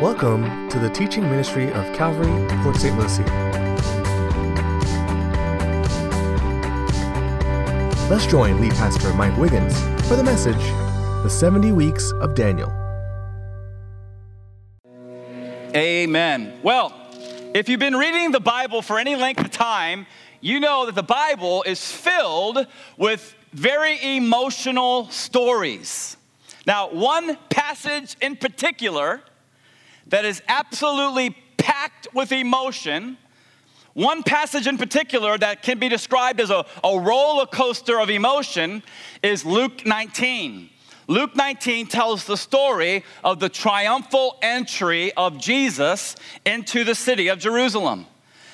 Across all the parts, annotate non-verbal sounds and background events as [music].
Welcome to the teaching ministry of Calvary, Port St. Lucie. Let's join lead pastor Mike Wiggins for the message The 70 Weeks of Daniel. Amen. Well, if you've been reading the Bible for any length of time, you know that the Bible is filled with very emotional stories. Now, one passage in particular that is absolutely packed with emotion. One passage in particular that can be described as a, a roller coaster of emotion is Luke 19. Luke 19 tells the story of the triumphal entry of Jesus into the city of Jerusalem.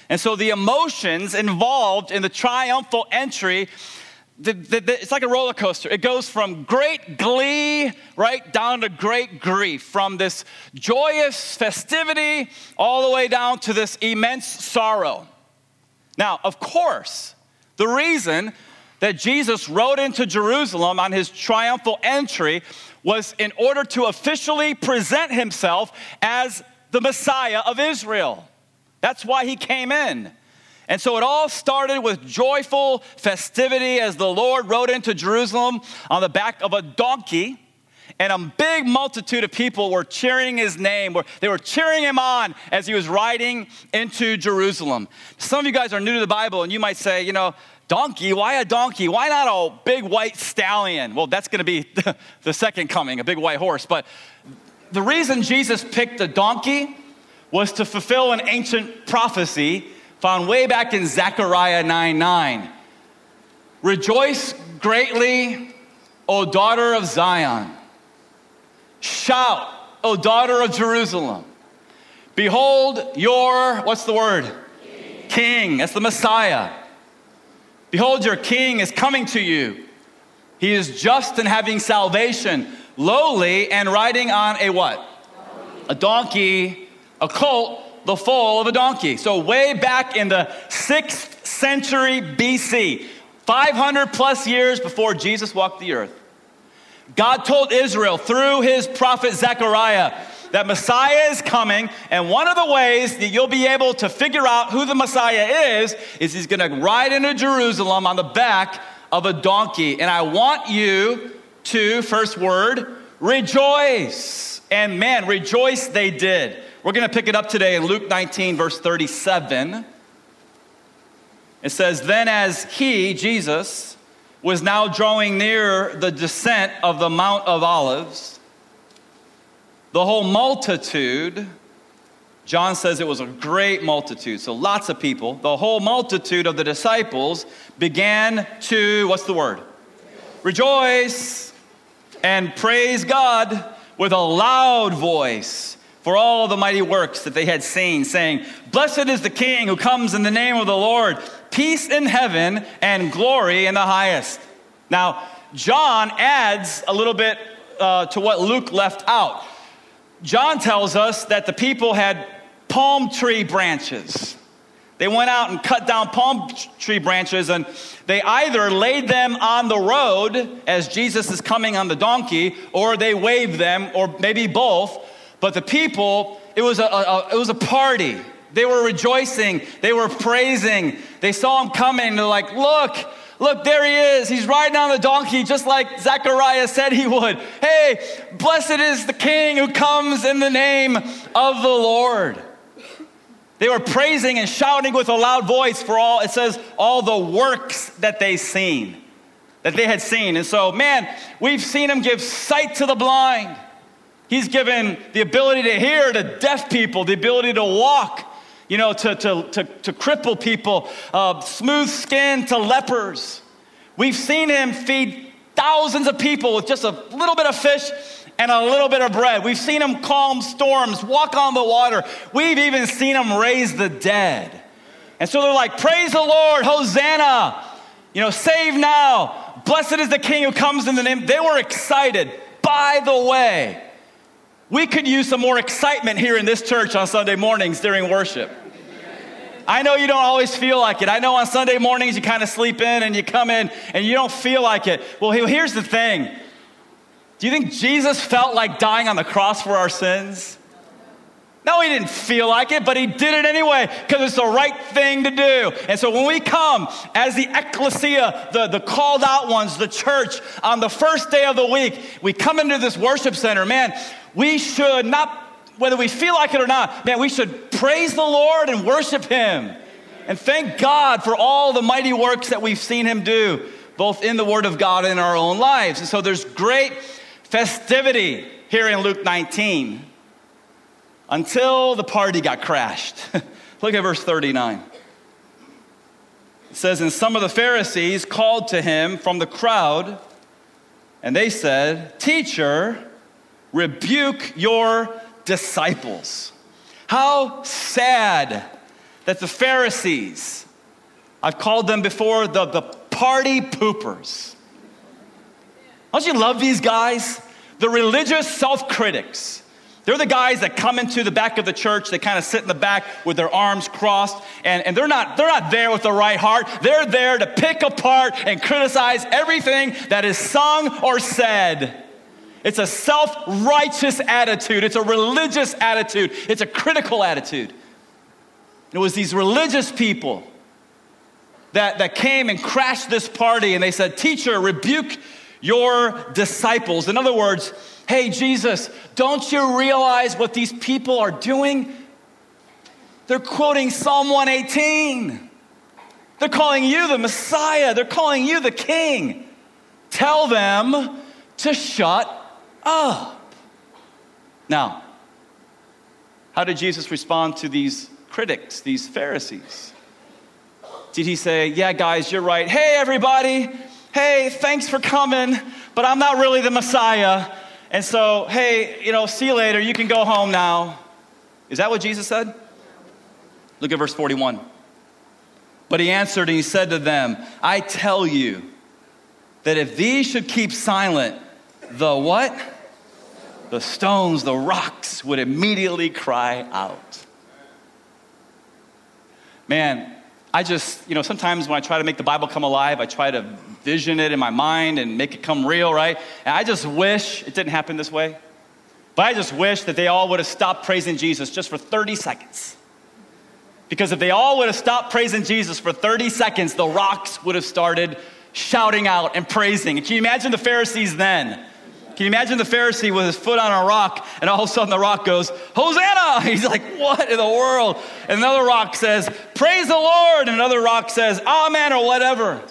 And so the emotions involved in the triumphal entry the, the, the, it's like a roller coaster. It goes from great glee right down to great grief, from this joyous festivity all the way down to this immense sorrow. Now, of course, the reason that Jesus rode into Jerusalem on his triumphal entry was in order to officially present himself as the Messiah of Israel. That's why he came in. And so it all started with joyful festivity as the Lord rode into Jerusalem on the back of a donkey. And a big multitude of people were cheering his name. They were cheering him on as he was riding into Jerusalem. Some of you guys are new to the Bible, and you might say, you know, donkey, why a donkey? Why not a big white stallion? Well, that's going to be [laughs] the second coming, a big white horse. But the reason Jesus picked a donkey was to fulfill an ancient prophecy found way back in Zechariah 9 9. Rejoice greatly, O daughter of Zion. Shout, O daughter of Jerusalem. Behold your, what's the word? King. king. That's the Messiah. Behold, your king is coming to you. He is just and having salvation, lowly and riding on a what? A donkey, a colt the foal of a donkey. So, way back in the sixth century BC, 500 plus years before Jesus walked the earth, God told Israel through his prophet Zechariah that Messiah is coming, and one of the ways that you'll be able to figure out who the Messiah is is he's to ride into Jerusalem on the back of a donkey. And I want you to, first word, rejoice. And man, rejoice they did. We're going to pick it up today in Luke 19, verse 37. It says, Then as he, Jesus, was now drawing near the descent of the Mount of Olives, the whole multitude, John says it was a great multitude, so lots of people, the whole multitude of the disciples began to, what's the word? Rejoice and praise God with a loud voice for all the mighty works that they had seen, saying, Blessed is the King who comes in the name of the Lord, peace in heaven and glory in the highest. Now, John adds a little bit uh, to what Luke left out. John tells us that the people had palm tree branches. They went out and cut down palm tree branches and they either laid them on the road as Jesus is coming on the donkey, or they waved them, or maybe both but the people, it was a, a, it was a party. They were rejoicing. They were praising. They saw him coming. They're like, look, look, there he is. He's riding on the donkey just like Zechariah said he would. Hey, blessed is the king who comes in the name of the Lord. They were praising and shouting with a loud voice for all, it says, all the works that they seen, that they had seen. And so, man, we've seen him give sight to the blind. He's given the ability to hear to deaf people, the ability to walk, you know, to, to, to, to cripple people, uh, smooth skin to lepers. We've seen him feed thousands of people with just a little bit of fish and a little bit of bread. We've seen him calm storms, walk on the water. We've even seen him raise the dead. And so they're like, Praise the Lord, Hosanna, you know, save now. Blessed is the King who comes in the name. They were excited. By the way, we could use some more excitement here in this church on Sunday mornings during worship. I know you don't always feel like it. I know on Sunday mornings you kind of sleep in and you come in and you don't feel like it. Well, here's the thing. Do you think Jesus felt like dying on the cross for our sins? No, he didn't feel like it, but he did it anyway because it's the right thing to do. And so when we come as the ecclesia, the, the called out ones, the church, on the first day of the week, we come into this worship center, man, we should not, whether we feel like it or not, man, we should praise the Lord and worship him. And thank God for all the mighty works that we've seen him do, both in the Word of God and in our own lives. And so there's great festivity here in Luke 19 until the party got crashed. [laughs] Look at verse 39. It says, And some of the Pharisees called to him from the crowd, and they said, Teacher, rebuke your disciples. How sad that the Pharisees, I've called them before the, the party poopers. Don't you love these guys? The religious self critics they're the guys that come into the back of the church. They kind of sit in the back with their arms crossed, and, and they're, not, they're not there with the right heart. They're there to pick apart and criticize everything that is sung or said. It's a self righteous attitude, it's a religious attitude, it's a critical attitude. It was these religious people that, that came and crashed this party, and they said, Teacher, rebuke your disciples. In other words, Hey, Jesus, don't you realize what these people are doing? They're quoting Psalm 118. They're calling you the Messiah, they're calling you the King. Tell them to shut up. Now, how did Jesus respond to these critics, these Pharisees? Did he say, Yeah, guys, you're right. Hey, everybody. Hey, thanks for coming, but I'm not really the Messiah. And so, hey, you know, see you later. You can go home now. Is that what Jesus said? Look at verse 41. But he answered and he said to them, I tell you that if these should keep silent, the what? The stones, the rocks would immediately cry out. Man, I just, you know, sometimes when I try to make the Bible come alive, I try to vision it in my mind and make it come real, right? And I just wish it didn't happen this way. But I just wish that they all would have stopped praising Jesus just for 30 seconds. Because if they all would have stopped praising Jesus for 30 seconds, the rocks would have started shouting out and praising. Can you imagine the Pharisees then? Can you imagine the Pharisee with his foot on a rock and all of a sudden the rock goes, Hosanna! [laughs] He's like, what in the world? And another rock says, Praise the Lord! And another rock says, Amen, or whatever.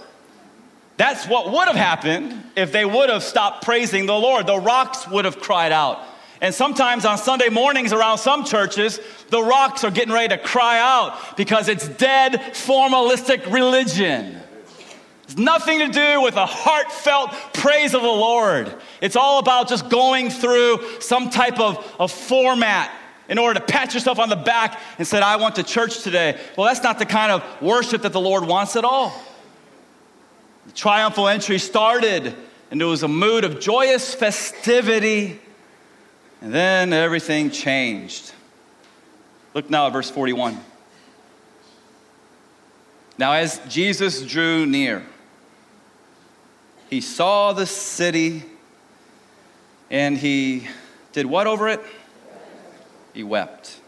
That's what would have happened if they would have stopped praising the Lord. The rocks would have cried out. And sometimes on Sunday mornings around some churches, the rocks are getting ready to cry out because it's dead, formalistic religion. It's nothing to do with a heartfelt praise of the Lord. It's all about just going through some type of, of format in order to pat yourself on the back and say, I went to church today. Well, that's not the kind of worship that the Lord wants at all. The triumphal entry started, and there was a mood of joyous festivity, and then everything changed. Look now at verse 41. Now, as Jesus drew near, he saw the city and he did what over it? He wept.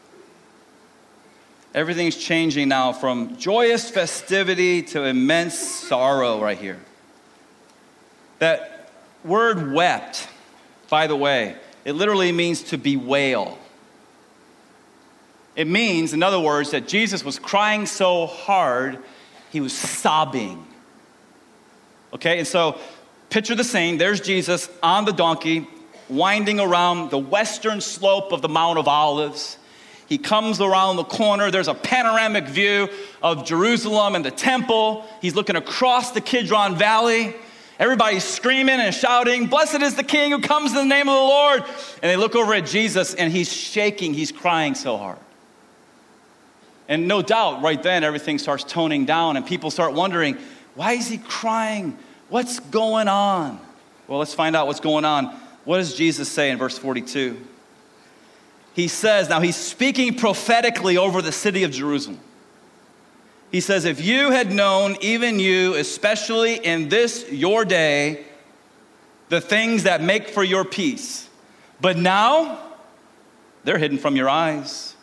Everything's changing now from joyous festivity to immense sorrow right here. That word wept, by the way, it literally means to bewail. It means, in other words, that Jesus was crying so hard, he was sobbing. Okay, and so picture the scene. There's Jesus on the donkey, winding around the western slope of the Mount of Olives. He comes around the corner. There's a panoramic view of Jerusalem and the temple. He's looking across the Kidron Valley. Everybody's screaming and shouting, Blessed is the King who comes in the name of the Lord. And they look over at Jesus and he's shaking, he's crying so hard. And no doubt, right then, everything starts toning down and people start wondering, Why is he crying? What's going on? Well, let's find out what's going on. What does Jesus say in verse 42? He says, now he's speaking prophetically over the city of Jerusalem. He says, If you had known, even you, especially in this your day, the things that make for your peace, but now they're hidden from your eyes.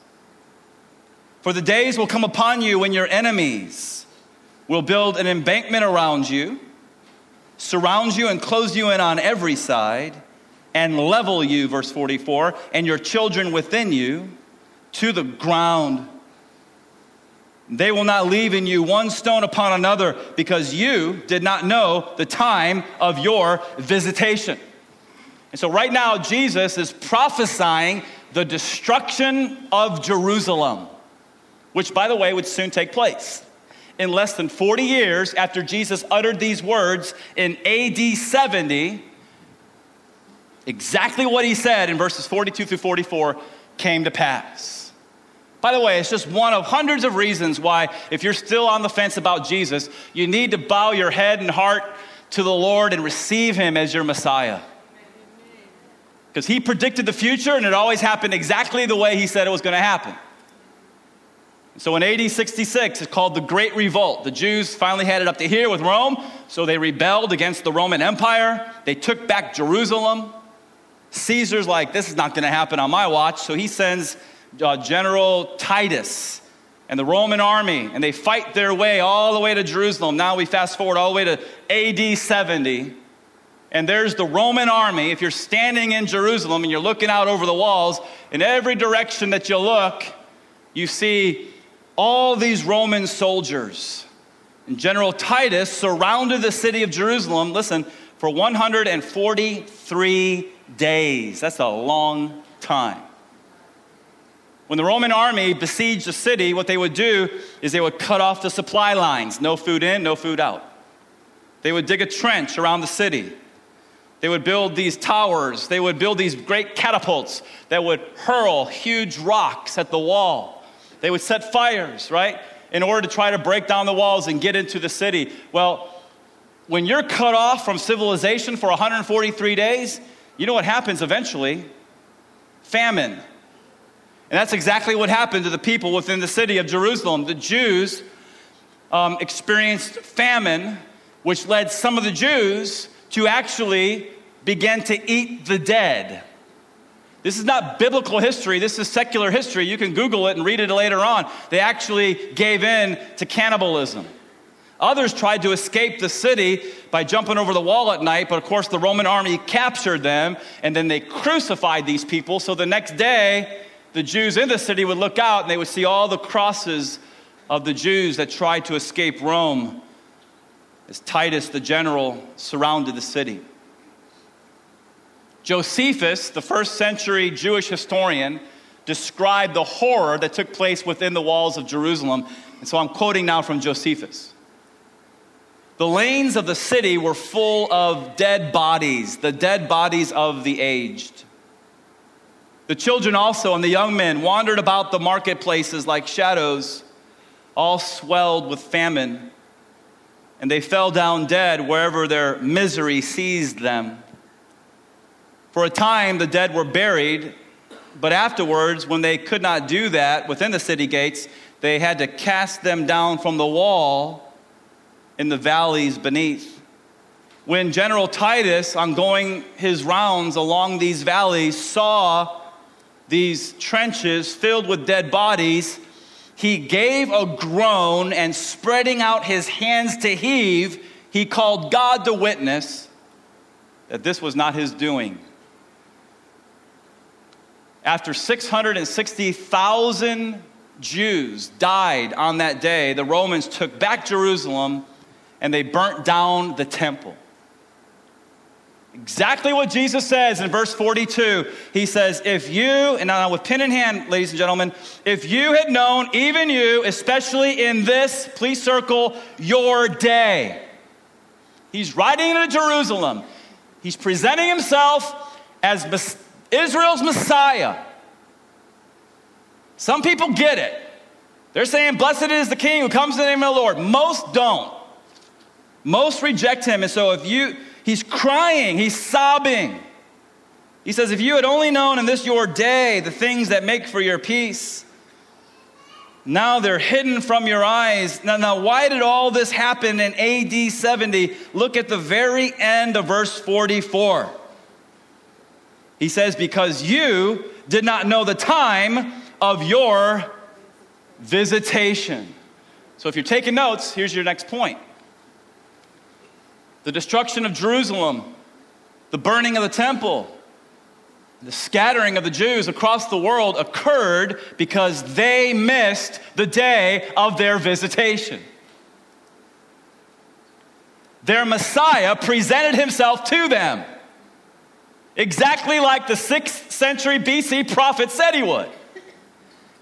For the days will come upon you when your enemies will build an embankment around you, surround you and close you in on every side, and level you, verse 44, and your children within you to the ground. They will not leave in you one stone upon another because you did not know the time of your visitation. And so, right now, Jesus is prophesying the destruction of Jerusalem which, by the way, would soon take place. In less than 40 years after Jesus uttered these words in AD 70, exactly what he said in verses 42 through 44 came to pass. By the way, it's just one of hundreds of reasons why, if you're still on the fence about Jesus, you need to bow your head and heart to the Lord and receive him as your Messiah. Because he predicted the future and it always happened exactly the way he said it was going to happen. So in AD 66, it's called the Great Revolt. The Jews finally had it up to here with Rome, so they rebelled against the Roman Empire. They took back Jerusalem. Caesar's like, this is not going to happen on my watch, so he sends uh, General Titus and the Roman army, and they fight their way all the way to Jerusalem. Now we fast forward all the way to AD 70. And there's the Roman army. If you're standing in Jerusalem and you're looking out over the walls, in every direction that you look, you see all these Roman soldiers. And General Titus surrounded the city of Jerusalem, listen, for 143 days. That's a long time. When the Roman army besieged the city, what they would do is they would cut off the supply lines no food in, no food out. They would dig a trench around the city. They would build these towers. They would build these great catapults that would hurl huge rocks at the wall. They would set fires, right, in order to try to break down the walls and get into the city. Well, when you're cut off from civilization for 143 days, you know what happens eventually? Famine. And that's exactly what happened to the people within the city of Jerusalem. The Jews um, experienced famine, which led some of the Jews to actually begin to eat the dead. This is not biblical history, this is secular history. You can Google it and read it later on. They actually gave in to cannibalism. Others tried to escape the city by jumping over the wall at night, but of course, the Roman army captured them and then they crucified these people. So the next day, the Jews in the city would look out and they would see all the crosses of the Jews that tried to escape Rome as Titus, the general, surrounded the city. Josephus, the first century Jewish historian, described the horror that took place within the walls of Jerusalem. And so I'm quoting now from Josephus. The lanes of the city were full of dead bodies, the dead bodies of the aged. The children also and the young men wandered about the marketplaces like shadows, all swelled with famine, and they fell down dead wherever their misery seized them. For a time, the dead were buried, but afterwards, when they could not do that within the city gates, they had to cast them down from the wall in the valleys beneath. When General Titus, on going his rounds along these valleys, saw these trenches filled with dead bodies, he gave a groan and spreading out his hands to heave, he called God to witness that this was not his doing after 660,000 Jews died on that day, the Romans took back Jerusalem and they burnt down the temple. Exactly what Jesus says in verse 42. He says, If you, and now with pen in hand, ladies and gentlemen, if you had known, even you, especially in this, please circle your day. He's riding into Jerusalem. He's presenting himself as Israel's Messiah. Some people get it. They're saying, Blessed is the King who comes in the name of the Lord. Most don't. Most reject him. And so if you, he's crying, he's sobbing. He says, If you had only known in this your day the things that make for your peace, now they're hidden from your eyes. Now, now, why did all this happen in AD 70? Look at the very end of verse 44. He says, Because you did not know the time of your visitation. So if you're taking notes, here's your next point the destruction of Jerusalem, the burning of the temple, the scattering of the Jews across the world occurred because they missed the day of their visitation. Their Messiah presented himself to them exactly like the 6th century BC prophet said he would.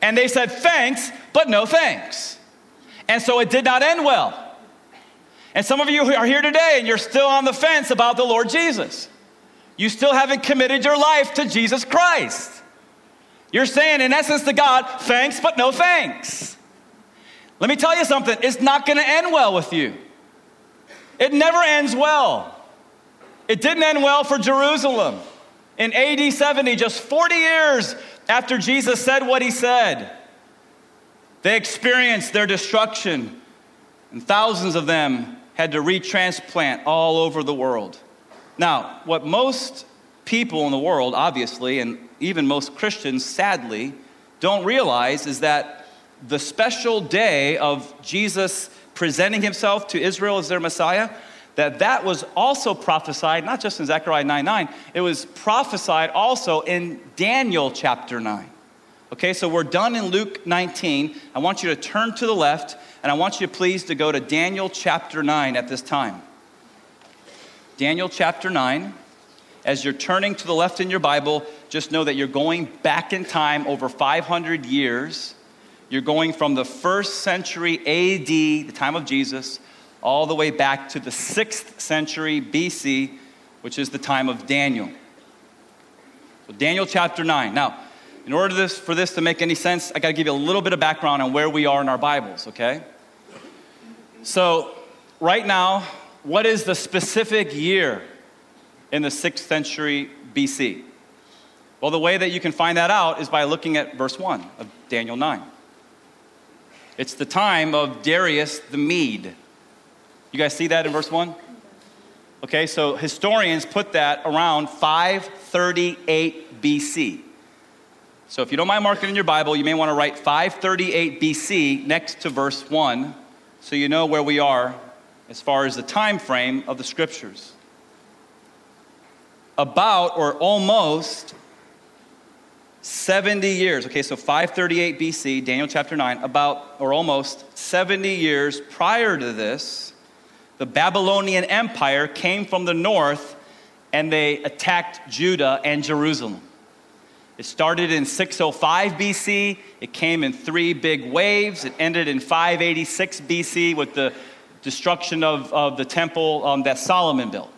And they said, Thanks, but no thanks. And so it did not end well. And some of you are here today and you're still on the fence about the Lord Jesus. You still haven't committed your life to Jesus Christ. You're saying, in essence, to God, thanks, but no thanks. Let me tell you something, it's not gonna end well with you. It never ends well. It didn't end well for Jerusalem. In AD 70, just 40 years after Jesus said what he said, they experienced their destruction, and thousands of them had to retransplant all over the world. Now, what most people in the world, obviously, and even most Christians, sadly, don't realize is that the special day of Jesus presenting himself to Israel as their Messiah, that that was also prophesied, not just in Zechariah 9 9, it was prophesied also in Daniel chapter 9. Okay, so we're done in Luke 19. I want you to turn to the left, and I want you please to go to Daniel chapter 9 at this time. Daniel chapter 9. As you're turning to the left in your Bible, just know that you're going back in time over 500 years. You're going from the first century AD, the time of Jesus, all the way back to the 6th century BC, which is the time of Daniel. So, Daniel chapter 9. Now, in order this, for this to make any sense, I got to give you a little bit of background on where we are in our Bibles, okay? So, right now, what is the specific year in the 6th century BC? Well, the way that you can find that out is by looking at verse 1 of Daniel 9. It's the time of Darius the Mede. You guys see that in verse 1? Okay, so historians put that around 538 BC. So if you don't mind marking in your Bible, you may want to write 538 BC next to verse 1 so you know where we are as far as the time frame of the scriptures. About or almost 70 years. Okay, so 538 BC, Daniel chapter 9, about or almost 70 years prior to this, the Babylonian Empire came from the north and they attacked Judah and Jerusalem. It started in 605 BC. It came in three big waves. It ended in 586 BC with the destruction of, of the temple um, that Solomon built.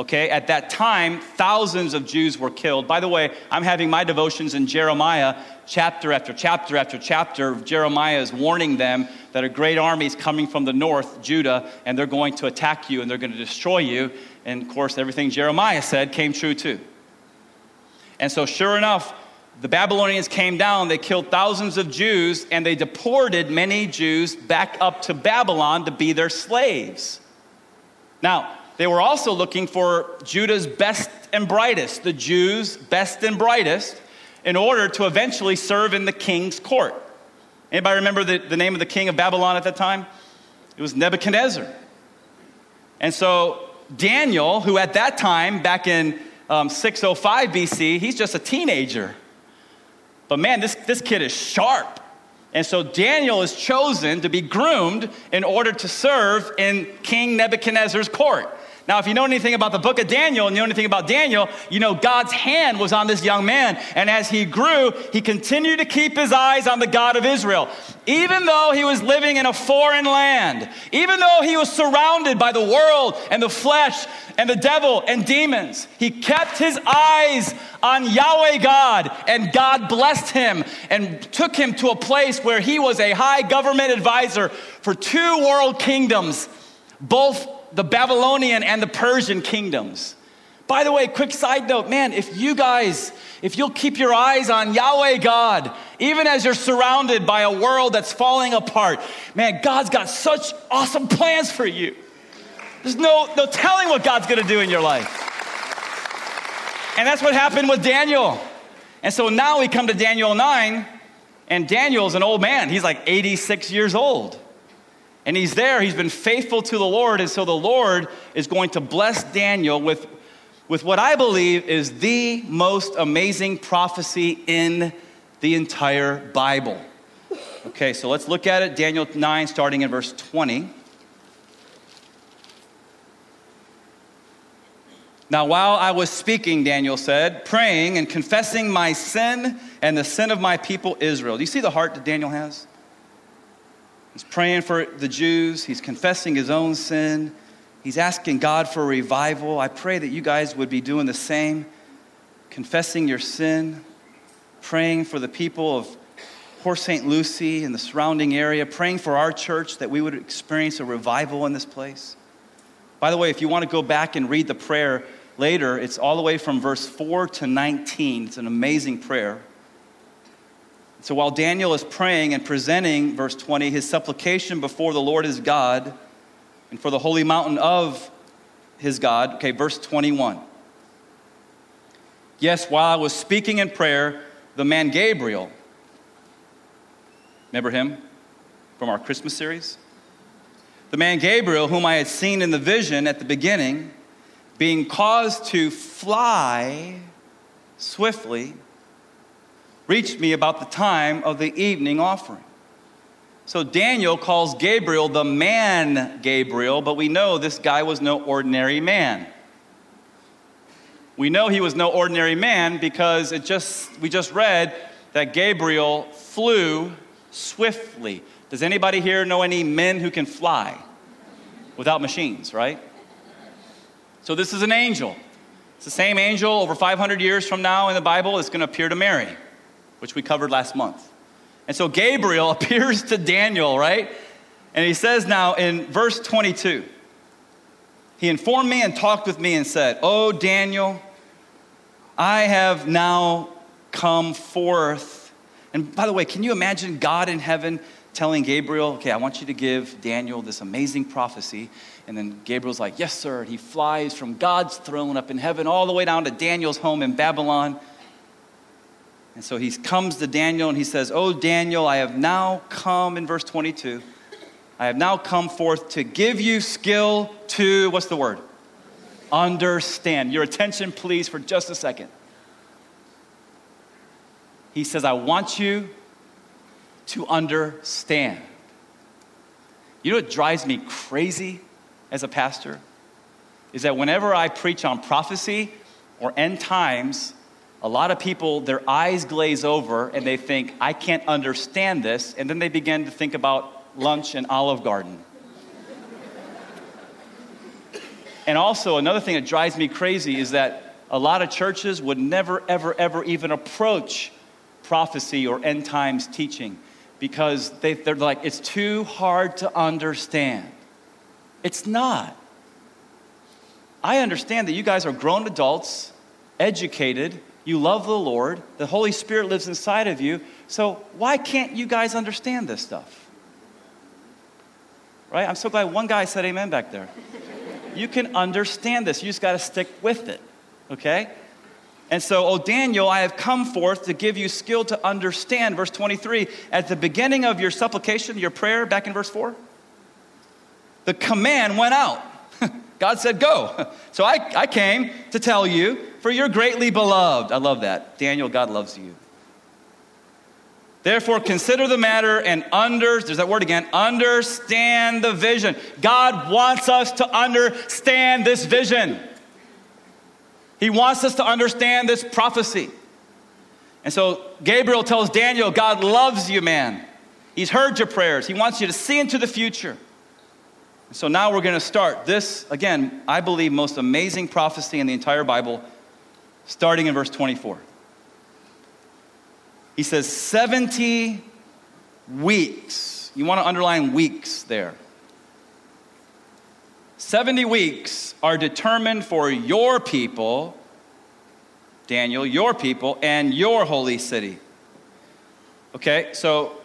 Okay, at that time, thousands of Jews were killed. By the way, I'm having my devotions in Jeremiah, chapter after chapter after chapter. Jeremiah is warning them that a great army is coming from the north, Judah, and they're going to attack you and they're going to destroy you. And of course, everything Jeremiah said came true too. And so, sure enough, the Babylonians came down, they killed thousands of Jews, and they deported many Jews back up to Babylon to be their slaves. Now, they were also looking for Judah's best and brightest, the Jews' best and brightest, in order to eventually serve in the king's court. Anybody remember the, the name of the king of Babylon at that time? It was Nebuchadnezzar. And so Daniel, who at that time, back in um, 605 BC, he's just a teenager. But man, this, this kid is sharp. And so Daniel is chosen to be groomed in order to serve in King Nebuchadnezzar's court. Now, if you know anything about the book of Daniel and you know anything about Daniel, you know God's hand was on this young man. And as he grew, he continued to keep his eyes on the God of Israel. Even though he was living in a foreign land, even though he was surrounded by the world and the flesh and the devil and demons, he kept his eyes on Yahweh God. And God blessed him and took him to a place where he was a high government advisor for two world kingdoms, both the Babylonian and the Persian kingdoms. By the way, quick side note, man, if you guys, if you'll keep your eyes on Yahweh God, even as you're surrounded by a world that's falling apart, man, God's got such awesome plans for you. There's no, no telling what God's gonna do in your life. And that's what happened with Daniel. And so now we come to Daniel 9, And Daniel's an old man. He's like 86 years old. And he's there. He's been faithful to the Lord. And so the Lord is going to bless Daniel with, with what I believe is the most amazing prophecy in the entire Bible. Okay, so let's look at it. Daniel 9, starting in verse 20. Now, while I was speaking, Daniel said, praying and confessing my sin and the sin of my people Israel. Do you see the heart that Daniel has? He's praying for the Jews, he's confessing his own sin, he's asking God for a revival. I pray that you guys would be doing the same, confessing your sin, praying for the people of Port St. Lucie and the surrounding area, praying for our church that we would experience a revival in this place. By the way, if you want to go back and read the prayer, later, it's all the way from verse 4 to 19. It's an amazing prayer. So while Daniel is praying and presenting, verse 20, his supplication before the Lord his God and for the holy mountain of his God, okay, verse 21. Yes, while I was speaking in prayer, the man Gabriel, remember him from our Christmas series? The man Gabriel, whom I had seen in the vision at the beginning, being caused to fly swiftly, reached me about the time of the evening offering. So Daniel calls Gabriel the man Gabriel, but we know this guy was no ordinary man. We know he was no ordinary man because it just we just read that Gabriel flew swiftly. Does anybody here know any men who can fly without machines, right? So this is an angel. It's the same angel over 500 years from now in the Bible is going to appear to Mary, which we covered last month. And so Gabriel [laughs] appears to Daniel, right? And he says now in verse 22, he informed me and talked with me and said, Oh, Daniel, I have now come forth. And by the way, can you imagine God in heaven telling Gabriel, okay, I want you to give Daniel this amazing prophecy. And then Gabriel's like, yes, sir. And he flies from God's throne up in heaven all the way down to Daniel's home in Babylon. And so he comes to Daniel and he says, Oh, Daniel, I have now come, in verse 22, I have now come forth to give you skill to, what's the word? Understand. Your attention, please, for just a second. He says, I want you to understand. You know what drives me crazy as a pastor? Is that whenever I preach on prophecy or end times, a lot of people, their eyes glaze over and they think, I can't understand this. And then they begin to think about lunch and Olive Garden. and also, another thing that drives me crazy is that a lot of churches would never, ever, ever even approach prophecy or end times teaching because they, they're like, it's too hard to understand. It's not. I understand that you guys are grown adults, educated, you love the Lord, the Holy Spirit lives inside of you, so why can't you guys understand this stuff? Right? I'm so glad one guy said amen back there. You can understand this, you just got to stick with it, okay? And so, O Daniel, I have come forth to give you skill to understand. Verse 23, at the beginning of your supplication, your prayer, back in verse 4, the command went out. God said, Go. [laughs] So I, I came to tell you, for you're greatly beloved. I love that. Daniel, God loves you. Therefore, consider the matter and under, there's that word again, understand the vision. God wants us to understand this vision. He wants us to understand this prophecy. And so Gabriel tells Daniel, God loves you, man. He's heard your prayers. He wants you to see into the future. So now we're going to start this, again, I believe, most amazing prophecy in the entire Bible, starting in verse 24. He says, 70 weeks. You want to underline weeks there. 70 weeks are determined for your people, Daniel, your people, and your holy city. Okay, so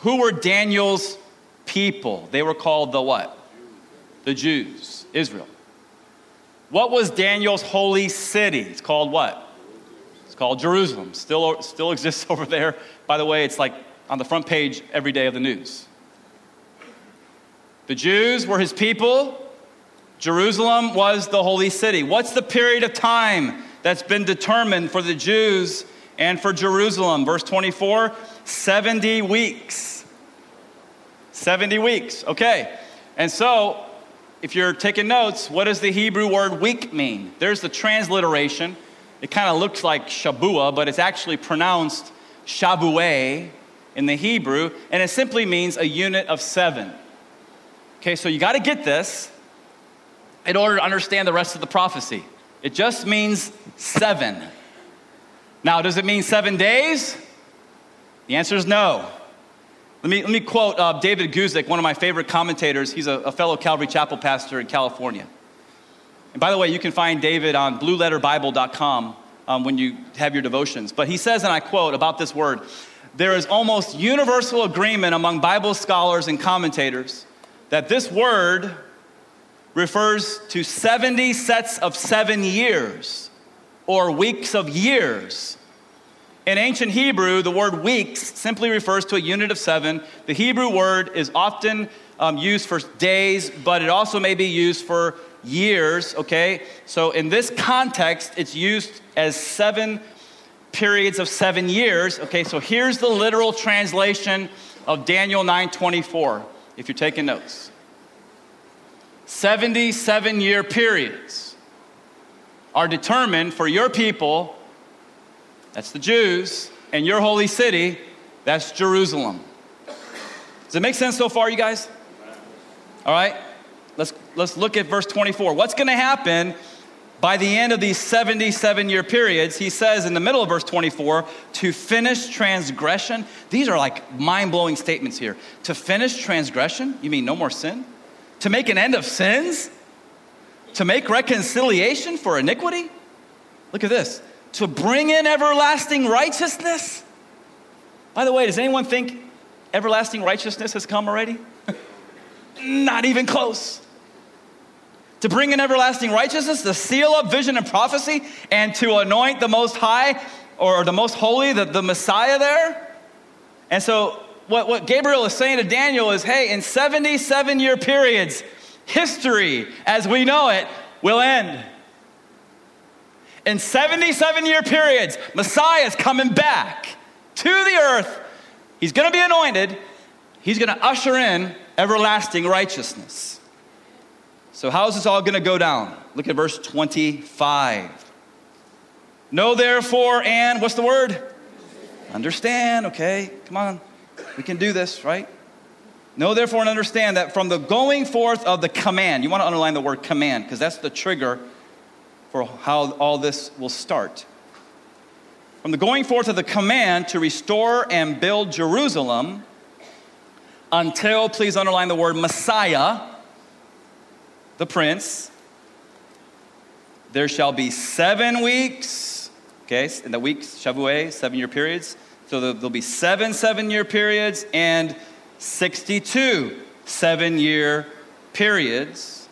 who were Daniel's people? They were called the what? The Jews, Israel. What was Daniel's holy city? It's called what? It's called Jerusalem. Still, still exists [laughs] over there. By the way, it's like on the front page every day of the news. The Jews were his people. Jerusalem was the holy city. What's the period of time that's been determined for the Jews and for Jerusalem? Verse 24 70 weeks. 70 weeks. Okay. And so, if you're taking notes, what does the Hebrew word week mean? There's the transliteration. It kind of looks like Shabua, but it's actually pronounced Shavuah in the Hebrew, and it simply means a unit of seven. Okay, so you got to get this in order to understand the rest of the prophecy. It just means seven. Now, does it mean seven days? The answer is no. Let me, let me quote uh, David Guzik, one of my favorite commentators. He's a, a fellow Calvary Chapel pastor in California. And by the way, you can find David on blueletterbible.com um, when you have your devotions. But he says, and I quote about this word there is almost universal agreement among Bible scholars and commentators that this word refers to 70 sets of seven years or weeks of years. In ancient Hebrew, the word weeks simply refers to a unit of seven. The Hebrew word is often um, used for days, but it also may be used for years, okay? So in this context, it's used as seven periods of seven years. Okay, so here's the literal translation of Daniel 9:24, if you're taking notes. 77 year periods are determined for your people, that's the Jews, and your holy city, that's Jerusalem. Does it make sense so far, you guys? All right, let's, let's look at verse 24. What's going to happen by the end of these 77 year periods, he says in the middle of verse 24, to finish transgression. These are like mind blowing statements here. To finish transgression, you mean no more sin? To make an end of sins? To make reconciliation for iniquity? Look at this. To bring in everlasting righteousness? By the way, does anyone think everlasting righteousness has come already? [laughs] Not even close to bring in everlasting righteousness, to seal up vision and prophecy, and to anoint the Most High or the Most Holy, the, the Messiah there. And so, what, what Gabriel is saying to Daniel is hey, in 77 year periods, history as we know it will end. In 77 year periods, Messiah is coming back to the earth. He's going to be anointed, he's going to usher in everlasting righteousness. So, how is this all going to go down? Look at verse 25. Know therefore, and what's the word? Understand, okay? Come on. We can do this, right? Know therefore and understand that from the going forth of the command, you want to underline the word command because that's the trigger for how all this will start. From the going forth of the command to restore and build Jerusalem until, please underline the word Messiah the prince. There shall be seven weeks, okay, in the weeks, Shavuot, seven year periods. So there'll be seven seven year periods and 62 seven year periods.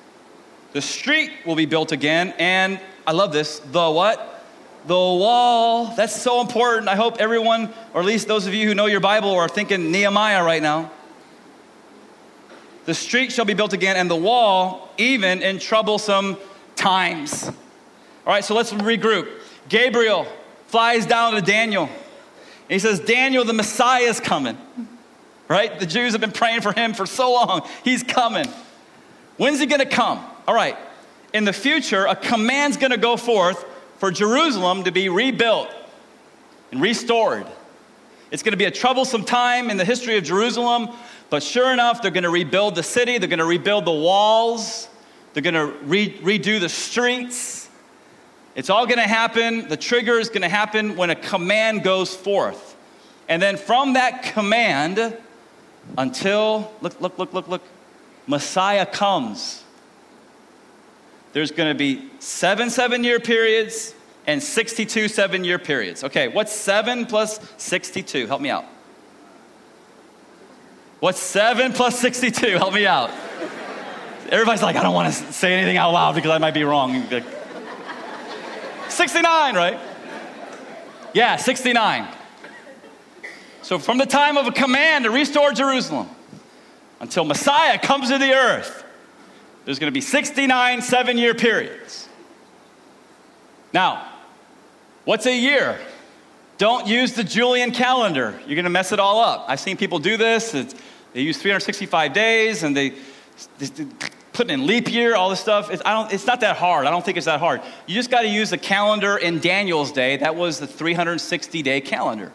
The street will be built again, and I love this the what? The wall. That's so important. I hope everyone, or at least those of you who know your Bible, are thinking Nehemiah right now. The street shall be built again, and the wall even in troublesome times. All right, so let's regroup. Gabriel flies down to Daniel. he says, Daniel, the Messiah is coming. Right? The Jews have been praying for him for so long. He's coming. When's he gonna come? All right. In the future, a command's gonna go forth for Jerusalem to be rebuilt and restored. It's gonna be a troublesome time in the history of Jerusalem. But sure enough, they're going to rebuild the city, they're going to rebuild the walls, they're going to re- redo the streets. It's all going to happen. The trigger is going to happen when a command goes forth. And then from that command until, look, look, look, look, look, Messiah comes, there's going to be seven seven year periods and 62 seven year periods. Okay, what's seven plus 62? Help me out. What's 7 plus 62? Help me out. Everybody's like, I don't want to say anything out loud because I might be wrong. 69, right? Yeah, 69. So from the time of a command to restore Jerusalem until Messiah comes to the earth, there's going to be 69 seven year periods. Now, what's a year? Don't use the Julian calendar. You're going to mess it all up. I've seen people do this. It's, they use 365 days and they, they put in leap year, all this stuff. It's, I don't, it's not that hard. I don't think it's that hard. You just got to use the calendar in Daniel's day. That was the 360 day calendar.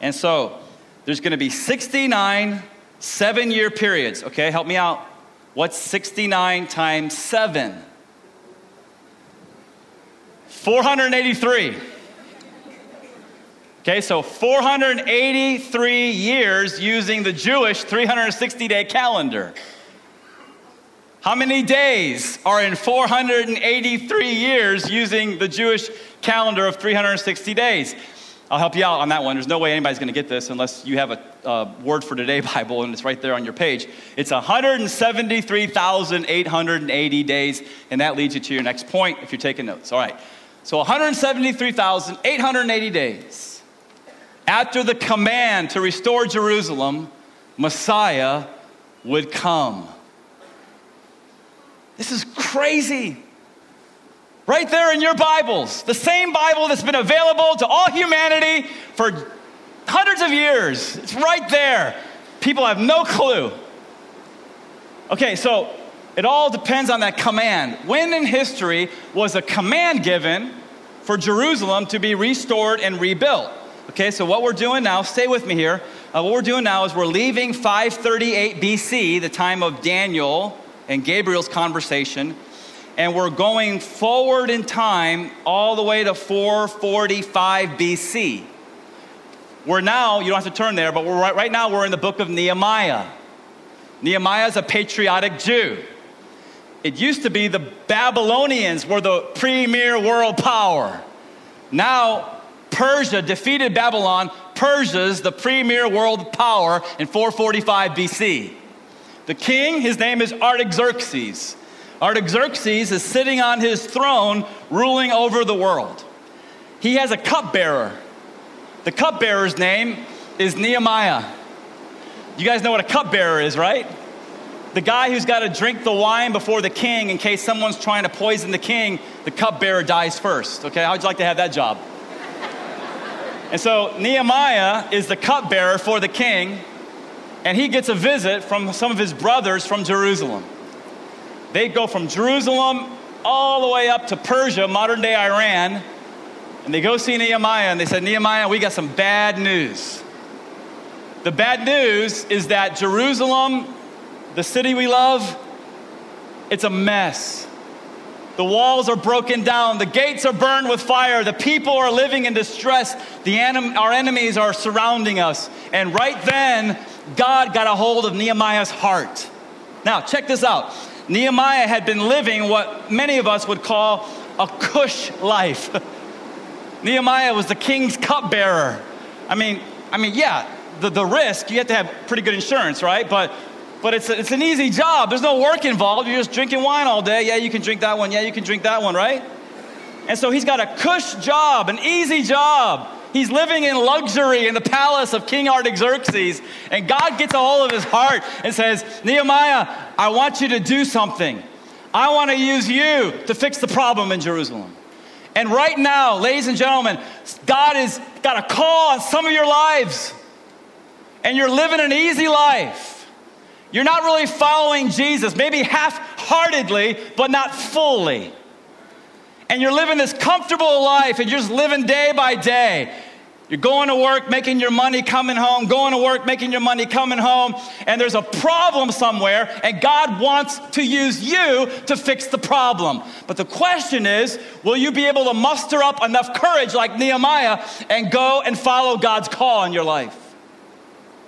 And so there's going to be 69 seven year periods. Okay, help me out. What's 69 times 7? 483. Okay, so 483 years using the Jewish 360 day calendar. How many days are in 483 years using the Jewish calendar of 360 days? I'll help you out on that one. There's no way anybody's going to get this unless you have a Word for Today [laughs] Bible and it's right there on your page. It's 173,880 days, and that leads you to your next point if you're taking notes. All right. So 173,880 days. After the command to restore Jerusalem, Messiah would come. This is crazy. Right there in your Bibles, the same Bible that's been available to all humanity for hundreds of years. It's right there. People have no clue. Okay, so it all depends on that command. When in history was a command given for Jerusalem to be restored and rebuilt? Okay, so what we're doing now, stay with me here. Uh, what we're doing now is we're leaving 538 BC, the time of Daniel and Gabriel's conversation, and we're going forward in time all the way to 445 BC. We're now, you don't have to turn there, but we're right, right now we're in the book of Nehemiah. Nehemiah is a patriotic Jew. It used to be the Babylonians were the premier world power. Now Persia defeated Babylon. Persia's the premier world power in 445 BC. The king, his name is Artaxerxes. Artaxerxes is sitting on his throne, ruling over the world. He has a cupbearer. The cupbearer's name is Nehemiah. You guys know what a cupbearer is, right? The guy who's got to drink the wine before the king in case someone's trying to poison the king, the cupbearer dies first. Okay, how'd you like to have that job? And so Nehemiah is the cupbearer for the king, and he gets a visit from some of his brothers from Jerusalem. They go from Jerusalem all the way up to Persia, modern day Iran, and they go see Nehemiah and they said, Nehemiah, we got some bad news. The bad news is that Jerusalem, the city we love, it's a mess. The walls are broken down. The gates are burned with fire. The people are living in distress. The anim- our enemies are surrounding us. And right then, God got a hold of Nehemiah's heart. Now, check this out. Nehemiah had been living what many of us would call a cush life. [laughs] Nehemiah was the king's cupbearer. I mean, I mean, yeah, the, the risk, you have to have pretty good insurance, right? But but it's, a, it's an easy job. There's no work involved. You're just drinking wine all day. Yeah, you can drink that one. Yeah, you can drink that one, right? And so he's got a cush job, an easy job. He's living in luxury in the palace of King Artaxerxes. And God gets a hold of his heart and says, Nehemiah, I want you to do something. I want to use you to fix the problem in Jerusalem. And right now, ladies and gentlemen, God has got a call on some of your lives. And you're living an easy life. You're not really following Jesus, maybe half heartedly, but not fully. And you're living this comfortable life and you're just living day by day. You're going to work, making your money, coming home, going to work, making your money, coming home, and there's a problem somewhere, and God wants to use you to fix the problem. But the question is will you be able to muster up enough courage like Nehemiah and go and follow God's call in your life?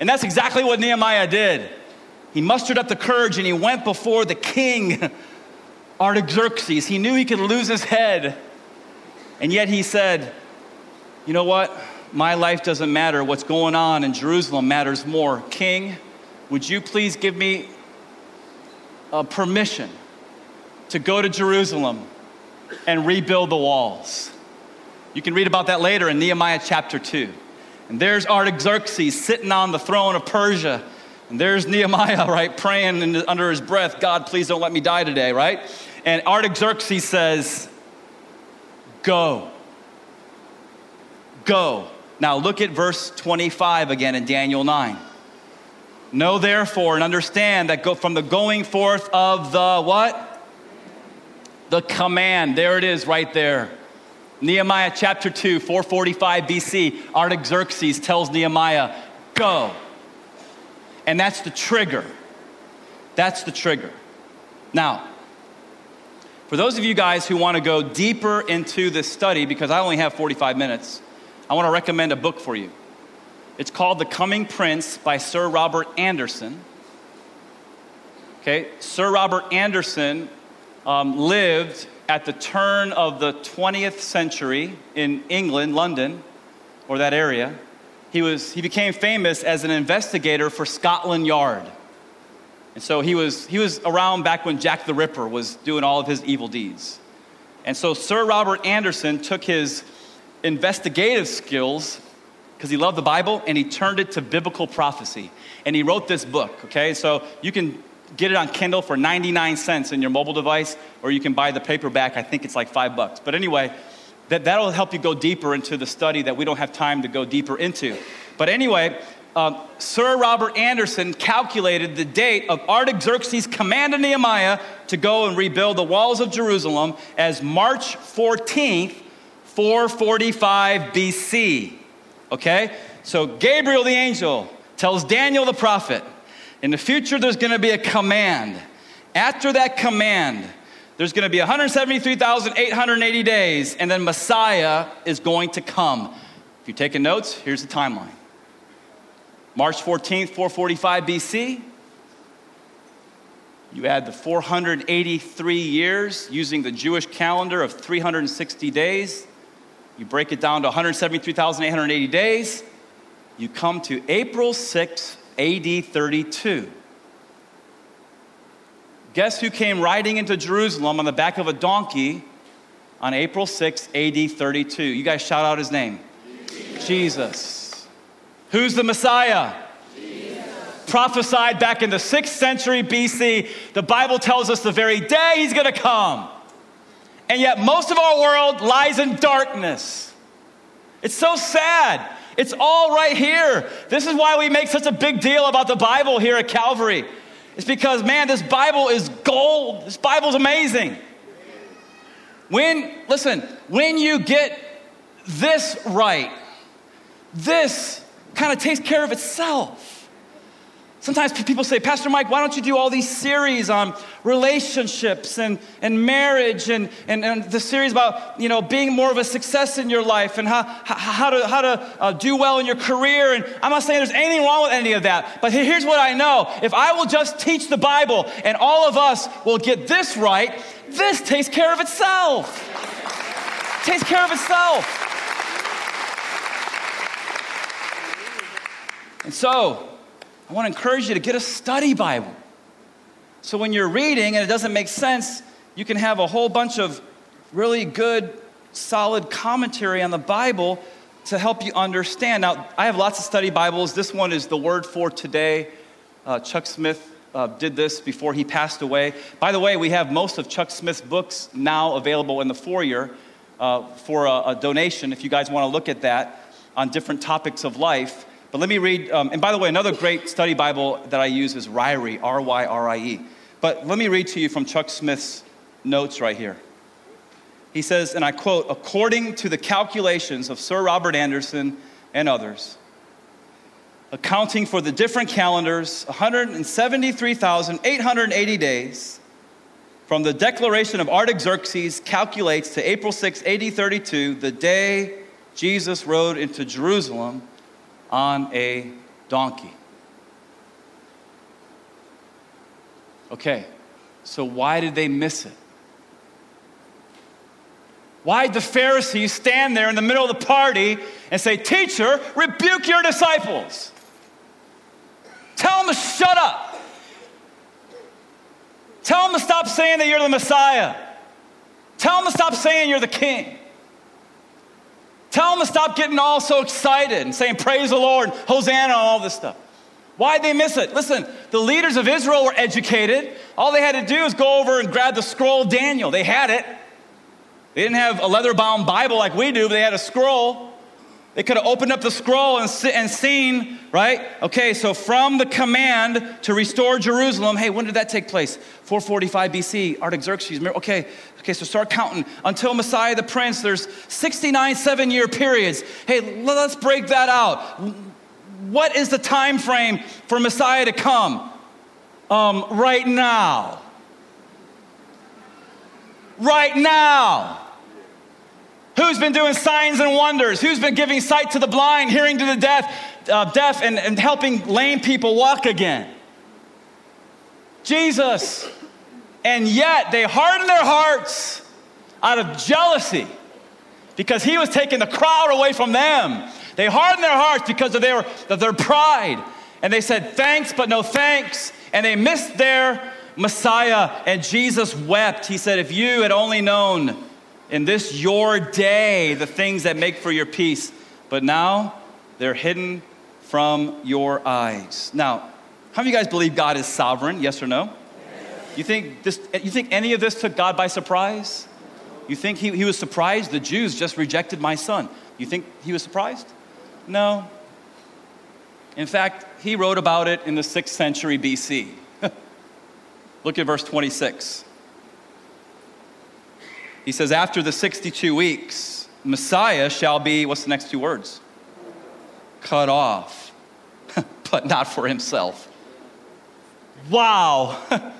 And that's exactly what Nehemiah did. He mustered up the courage and he went before the king, [laughs] Artaxerxes. He knew he could lose his head. And yet he said, You know what? My life doesn't matter. What's going on in Jerusalem matters more. King, would you please give me a permission to go to Jerusalem and rebuild the walls? You can read about that later in Nehemiah chapter 2. And there's Artaxerxes sitting on the throne of Persia. And there's Nehemiah, [laughs] right, praying under his breath, God, please don't let me die today, right? And Artaxerxes says, Go. Go. Now look at verse 25 again in Daniel 9. Know therefore and understand that go from the going forth of the what? The command. There it is right there. Nehemiah chapter 2, 445 BC, Artaxerxes tells Nehemiah, Go. And that's the trigger. That's the trigger. Now, for those of you guys who want to go deeper into this study, because I only have 45 minutes, I want to recommend a book for you. It's called The Coming Prince by Sir Robert Anderson. Okay, Sir Robert Anderson um, lived at the turn of the 20th century in England, London, or that area. He, was, he became famous as an investigator for Scotland Yard. And so he was, he was around back when Jack the Ripper was doing all of his evil deeds. And so Sir Robert Anderson took his investigative skills because he loved the Bible and he turned it to biblical prophecy. And he wrote this book, okay? So you can get it on Kindle for 99 cents in your mobile device, or you can buy the paperback. I think it's like five bucks. But anyway, that, that'll help you go deeper into the study that we don't have time to go deeper into. But anyway, um, Sir Robert Anderson calculated the date of Artaxerxes' command to Nehemiah to go and rebuild the walls of Jerusalem as March 14th, 445 BC. Okay? So Gabriel the angel tells Daniel the prophet, in the future, there's going to be a command. After that command, there's going to be 173,880 days, and then Messiah is going to come. If you're taking notes, here's the timeline March 14th, 445 BC. You add the 483 years using the Jewish calendar of 360 days. You break it down to 173,880 days. You come to April 6th, AD 32. Guess who came riding into Jerusalem on the back of a donkey on April 6, AD 32? You guys shout out his name Jesus. Jesus. Who's the Messiah? Jesus. Prophesied back in the 6th century BC. The Bible tells us the very day he's gonna come. And yet, most of our world lies in darkness. It's so sad. It's all right here. This is why we make such a big deal about the Bible here at Calvary. It's because, man, this Bible is gold. This Bible's amazing. When, listen, when you get this right, this kind of takes care of itself. Sometimes people say, Pastor Mike, why don't you do all these series on relationships and, and marriage and, and, and the series about, you know, being more of a success in your life and how, how to, how to uh, do well in your career. And I'm not saying there's anything wrong with any of that, but here's what I know. If I will just teach the Bible and all of us will get this right, this takes care of itself. It takes care of itself. And so, I want to encourage you to get a study Bible. So when you're reading and it doesn't make sense, you can have a whole bunch of really good, solid commentary on the Bible to help you understand. Now, I have lots of study Bibles. This one is the Word for Today. Uh, Chuck Smith uh, did this before he passed away. By the way, we have most of Chuck Smith's books now available in the foyer uh, for a, a donation if you guys want to look at that on different topics of life. But let me read, um, and by the way, another great study Bible that I use is Ryrie, R Y R I E. But let me read to you from Chuck Smith's notes right here. He says, and I quote, according to the calculations of Sir Robert Anderson and others, accounting for the different calendars, 173,880 days from the declaration of Artaxerxes calculates to April 6, AD 32, the day Jesus rode into Jerusalem on a donkey. Okay, so why did they miss it? Why did the Pharisees stand there in the middle of the party and say, Teacher, rebuke your disciples? Tell them to shut up. Tell them to stop saying that you're the Messiah. Tell them to stop saying you're the king. Tell them to stop getting all so excited and saying, Praise the Lord, Hosanna, and all this stuff. Why'd they miss it? Listen, the leaders of Israel were educated. All they had to do is go over and grab the scroll of Daniel. They had it. They didn't have a leather bound Bible like we do, but they had a scroll. They could have opened up the scroll and, and seen, right? Okay, so from the command to restore Jerusalem, hey, when did that take place? 445 BC, Artaxerxes. Okay, okay, so start counting. Until Messiah the Prince, there's 69 seven year periods. Hey, let's break that out. What is the time frame for Messiah to come? Um, right now. Right now. Who's been doing signs and wonders? Who's been giving sight to the blind, hearing to the deaf, uh, deaf, and, and helping lame people walk again? Jesus. And yet they hardened their hearts out of jealousy because he was taking the crowd away from them. They hardened their hearts because of their, of their pride. And they said, Thanks, but no thanks. And they missed their Messiah. And Jesus wept. He said, If you had only known in this your day the things that make for your peace, but now they're hidden from your eyes. Now, how many of you guys believe God is sovereign? Yes or no? You think this you think any of this took God by surprise? You think he, he was surprised the Jews just rejected my son? You think he was surprised? No. In fact, he wrote about it in the 6th century BC. [laughs] Look at verse 26. He says, After the 62 weeks, Messiah shall be, what's the next two words? Cut off, [laughs] but not for himself. Wow. [laughs]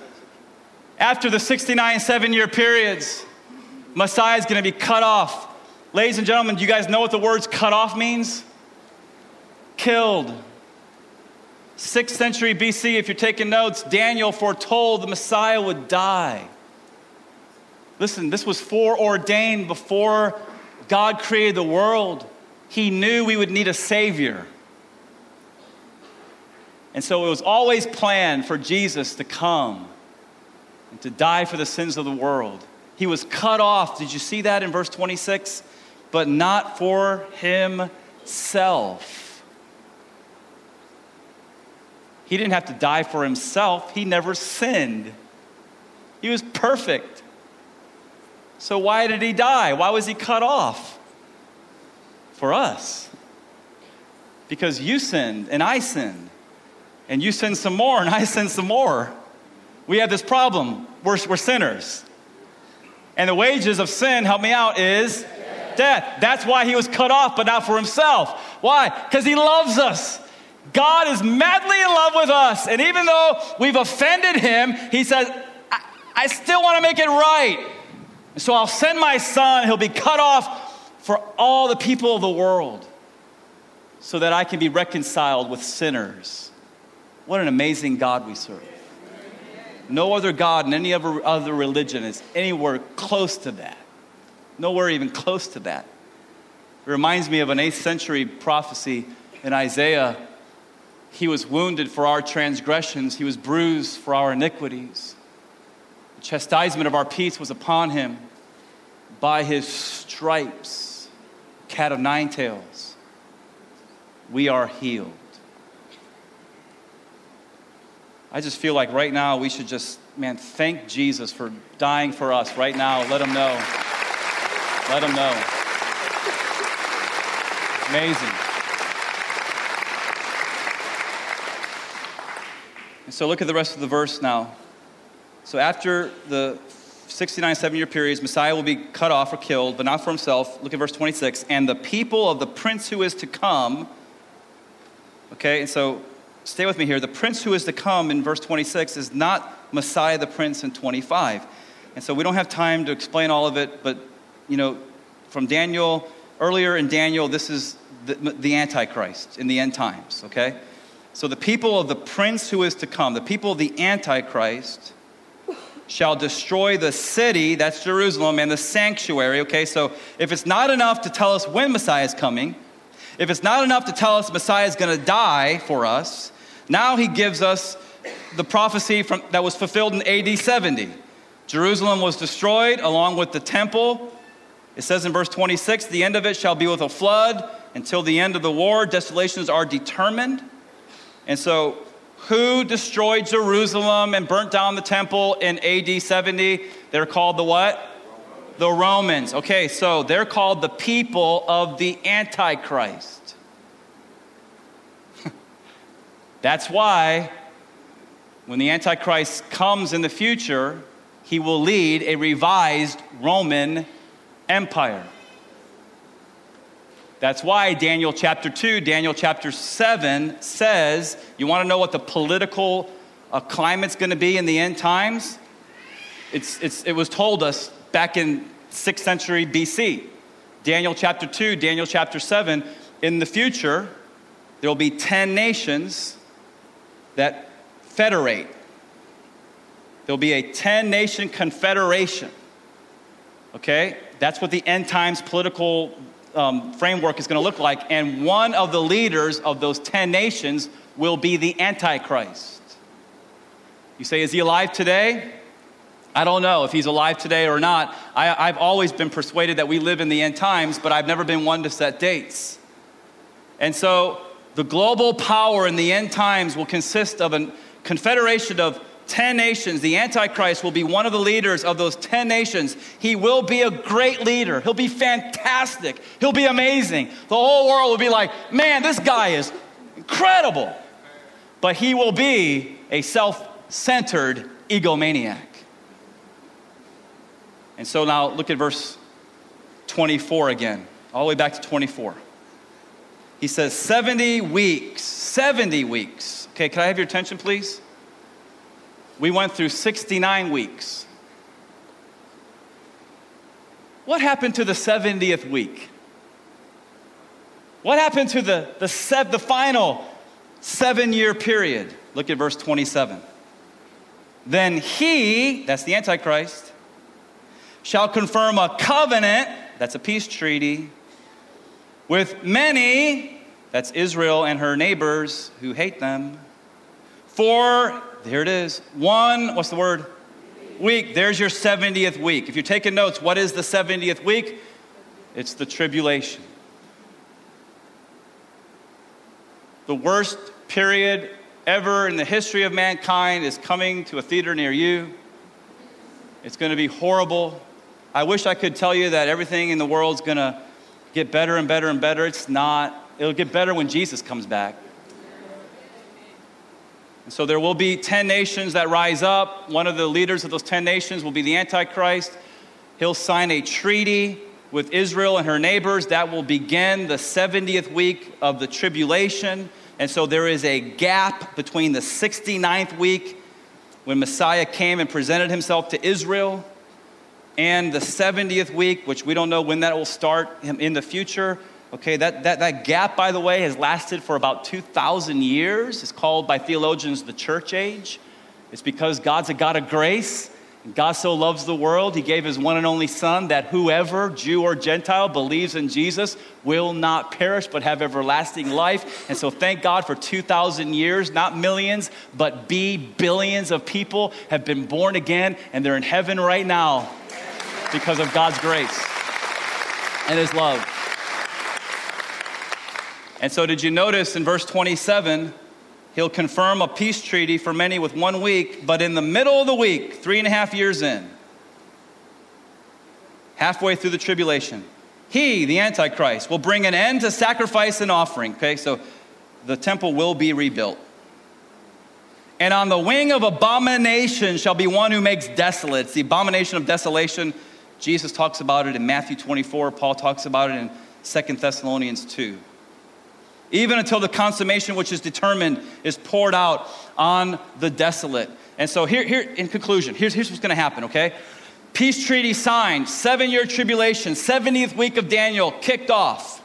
After the 69 seven year periods, Messiah is going to be cut off. Ladies and gentlemen, do you guys know what the words cut off means? Killed. 6th century BC, if you're taking notes, Daniel foretold the Messiah would die. Listen, this was foreordained before God created the world. He knew we would need a Savior. And so it was always planned for Jesus to come and to die for the sins of the world. He was cut off. Did you see that in verse 26? But not for himself. He didn't have to die for himself, he never sinned. He was perfect. So, why did he die? Why was he cut off? For us. Because you sinned and I sinned. And you sinned some more and I sinned some more. We have this problem. We're, we're sinners. And the wages of sin, help me out, is death. That's why he was cut off, but not for himself. Why? Because he loves us. God is madly in love with us. And even though we've offended him, he says, I, I still want to make it right. So I'll send my son, he'll be cut off for all the people of the world so that I can be reconciled with sinners. What an amazing God we serve. No other God in any other, other religion is anywhere close to that. Nowhere even close to that. It reminds me of an 8th century prophecy in Isaiah. He was wounded for our transgressions, he was bruised for our iniquities. The chastisement of our peace was upon him. By his stripes, cat of nine tails, we are healed. I just feel like right now we should just, man, thank Jesus for dying for us right now. Let him know. Let him know. Amazing. And so look at the rest of the verse now. So after the 69 seven year periods, Messiah will be cut off or killed, but not for himself. Look at verse 26. And the people of the prince who is to come, okay, and so stay with me here. The prince who is to come in verse 26 is not Messiah the prince in 25. And so we don't have time to explain all of it, but, you know, from Daniel, earlier in Daniel, this is the, the Antichrist in the end times, okay? So the people of the prince who is to come, the people of the Antichrist, shall destroy the city, that's Jerusalem, and the sanctuary. Okay, so if it's not enough to tell us when Messiah is coming, if it's not enough to tell us Messiah is going to die for us, now he gives us the prophecy from, that was fulfilled in AD 70. Jerusalem was destroyed along with the temple. It says in verse 26 the end of it shall be with a flood until the end of the war. Desolations are determined. And so, who destroyed Jerusalem and burnt down the temple in AD 70? They're called the what? The Romans. Okay, so they're called the people of the Antichrist. That's why when the Antichrist comes in the future, he will lead a revised Roman Empire. That's why Daniel chapter 2, Daniel chapter 7 says, you want to know what the political uh, climate's going to be in the end times? It's, it's, it was told us back in 6th century BC. Daniel chapter 2, Daniel chapter 7. In the future, there will be 10 nations that federate. There'll be a 10 nation confederation. Okay? That's what the end times political um, framework is going to look like. And one of the leaders of those 10 nations will be the Antichrist. You say, is he alive today? I don't know if he's alive today or not. I, have always been persuaded that we live in the end times, but I've never been one to set dates. And so the global power in the end times will consist of a confederation of 10 nations. The Antichrist will be one of the leaders of those 10 nations. He will be a great leader. He'll be fantastic. He'll be amazing. The whole world will be like, man, this guy is incredible. But he will be a self centered egomaniac. And so now look at verse 24 again, all the way back to 24. He says, 70 weeks, 70 weeks. Okay, can I have your attention, please? we went through 69 weeks. What happened to the 70th week? What happened to the, the, sev- the final seven year period? Look at verse 27. Then he, that's the Antichrist, shall confirm a covenant, that's a peace treaty, with many, that's Israel and her neighbors who hate them, for here it is. One, what's the word? Week. There's your 70th week. If you're taking notes, what is the 70th week? It's the tribulation. The worst period ever in the history of mankind is coming to a theater near you. It's going to be horrible. I wish I could tell you that everything in the world is going to get better and better and better. It's not. It'll get better when Jesus comes back. And so there will be 10 nations that rise up. One of the leaders of those 10 nations will be the Antichrist. He'll sign a treaty with Israel and her neighbors that will begin the 70th week of the tribulation. And so there is a gap between the 69th week when Messiah came and presented himself to Israel and the 70th week, which we don't know when that will start in the future. Okay, that, that, that gap, by the way, has lasted for about 2,000 years. It's called by theologians the church age. It's because God's a God of grace. And God so loves the world, He gave His one and only Son that whoever, Jew or Gentile, believes in Jesus will not perish but have everlasting life. And so, thank God for 2,000 years, not millions, but B billions of people have been born again and they're in heaven right now because of God's grace and His love. And so, did you notice in verse 27, he'll confirm a peace treaty for many with one week, but in the middle of the week, three and a half years in, halfway through the tribulation, he, the Antichrist, will bring an end to sacrifice and offering. Okay, so the temple will be rebuilt. And on the wing of abomination shall be one who makes desolate. It's the abomination of desolation. Jesus talks about it in Matthew 24. Paul talks about it in Second Thessalonians 2 even until the consummation which is determined is poured out on the desolate. And so, here, here in conclusion, here's, here's what's going to happen, okay? Peace treaty signed, seven year tribulation, 70th week of Daniel kicked off,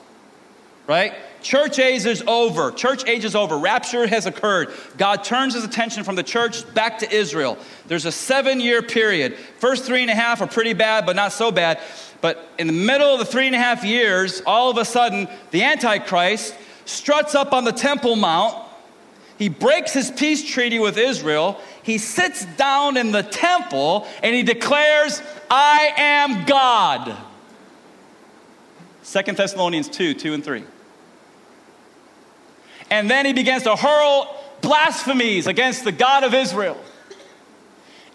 right? Church age is over. Church age is over. Rapture has occurred. God turns his attention from the church back to Israel. There's a seven year period. First three and a half are pretty bad, but not so bad. But in the middle of the three and a half years, all of a sudden, the Antichrist struts up on the Temple Mount. He breaks his peace treaty with Israel. He sits down in the temple and he declares, I am God. 2 Thessalonians 2 2 and 3. And then he begins to hurl blasphemies against the God of Israel.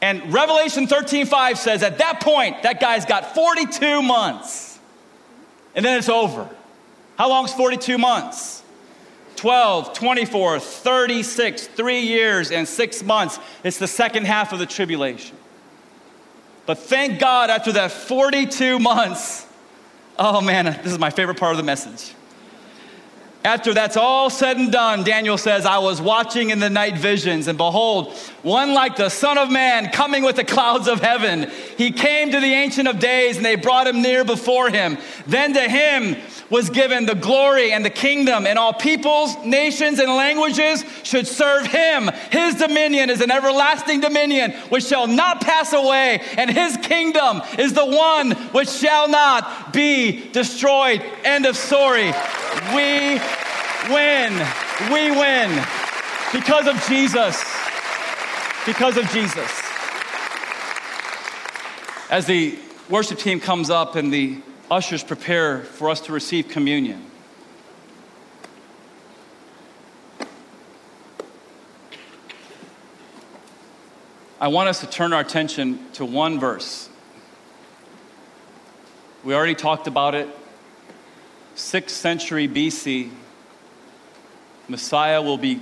And Revelation 13 5 says at that point, that guy's got 42 months. And then it's over. How long is 42 months? 12, 24, 36, three years and six months. It's the second half of the tribulation. But thank God, after that 42 months, oh man, this is my favorite part of the message. After that's all said and done, Daniel says, I was watching in the night visions, and behold, one like the Son of Man coming with the clouds of heaven. He came to the Ancient of Days, and they brought him near before him. Then to him was given the glory and the kingdom, and all peoples, nations, and languages should serve him. His dominion is an everlasting dominion which shall not pass away, and his kingdom is the one which shall not be destroyed. End of story. We win. We win because of Jesus. Because of Jesus. As the worship team comes up and the ushers prepare for us to receive communion. I want us to turn our attention to one verse. We already talked about it. 6th century BC, Messiah will be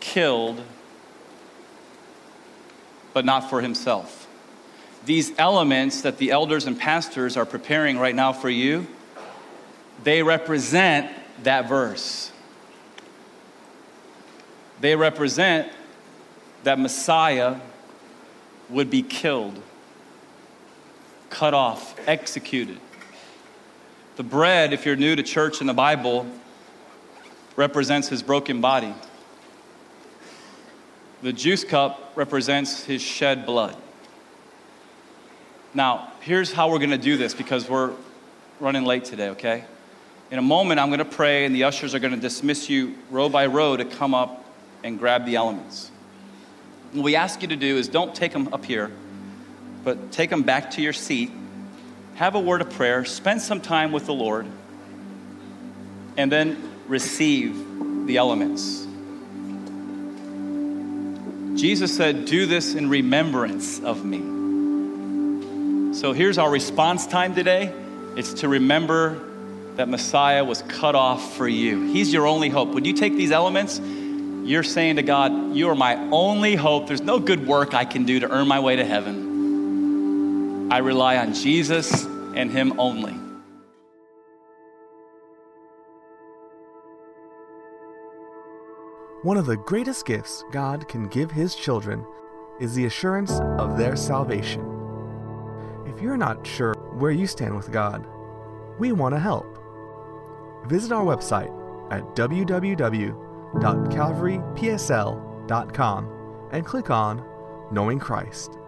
killed, but not for himself these elements that the elders and pastors are preparing right now for you, they represent that verse. They represent that Messiah would be killed, cut off, executed. The bread, if you're new to church and the Bible, represents his broken body. The juice cup represents his shed blood. Now, here's how we're going to do this because we're running late today, okay? In a moment, I'm going to pray, and the ushers are going to dismiss you row by row to come up and grab the elements. What we ask you to do is don't take them up here, but take them back to your seat, have a word of prayer, spend some time with the Lord, and then receive the elements. Jesus said, Do this in remembrance of me. So here's our response time today it's to remember that Messiah was cut off for you. He's your only hope. When you take these elements, you're saying to God, You are my only hope. There's no good work I can do to earn my way to heaven. I rely on Jesus and Him only. One of the greatest gifts God can give His children is the assurance of their salvation. If you're not sure where you stand with God, we want to help. Visit our website at www.calvarypsl.com and click on Knowing Christ.